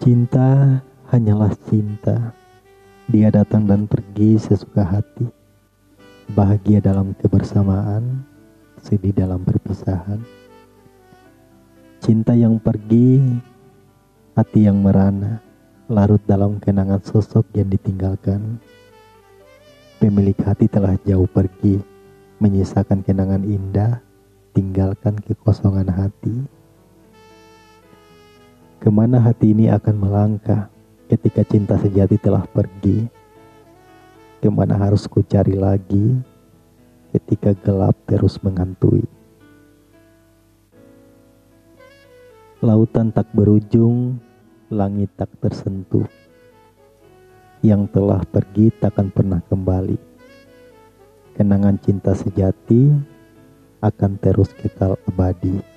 Cinta hanyalah cinta. Dia datang dan pergi sesuka hati. Bahagia dalam kebersamaan, sedih dalam perpisahan. Cinta yang pergi, hati yang merana, larut dalam kenangan sosok yang ditinggalkan. Pemilik hati telah jauh pergi, menyisakan kenangan indah, tinggalkan kekosongan hati. Ke mana hati ini akan melangkah ketika cinta sejati telah pergi? Ke mana harus ku cari lagi ketika gelap terus menghantui? Lautan tak berujung, langit tak tersentuh. Yang telah pergi takkan pernah kembali. Kenangan cinta sejati akan terus kekal abadi.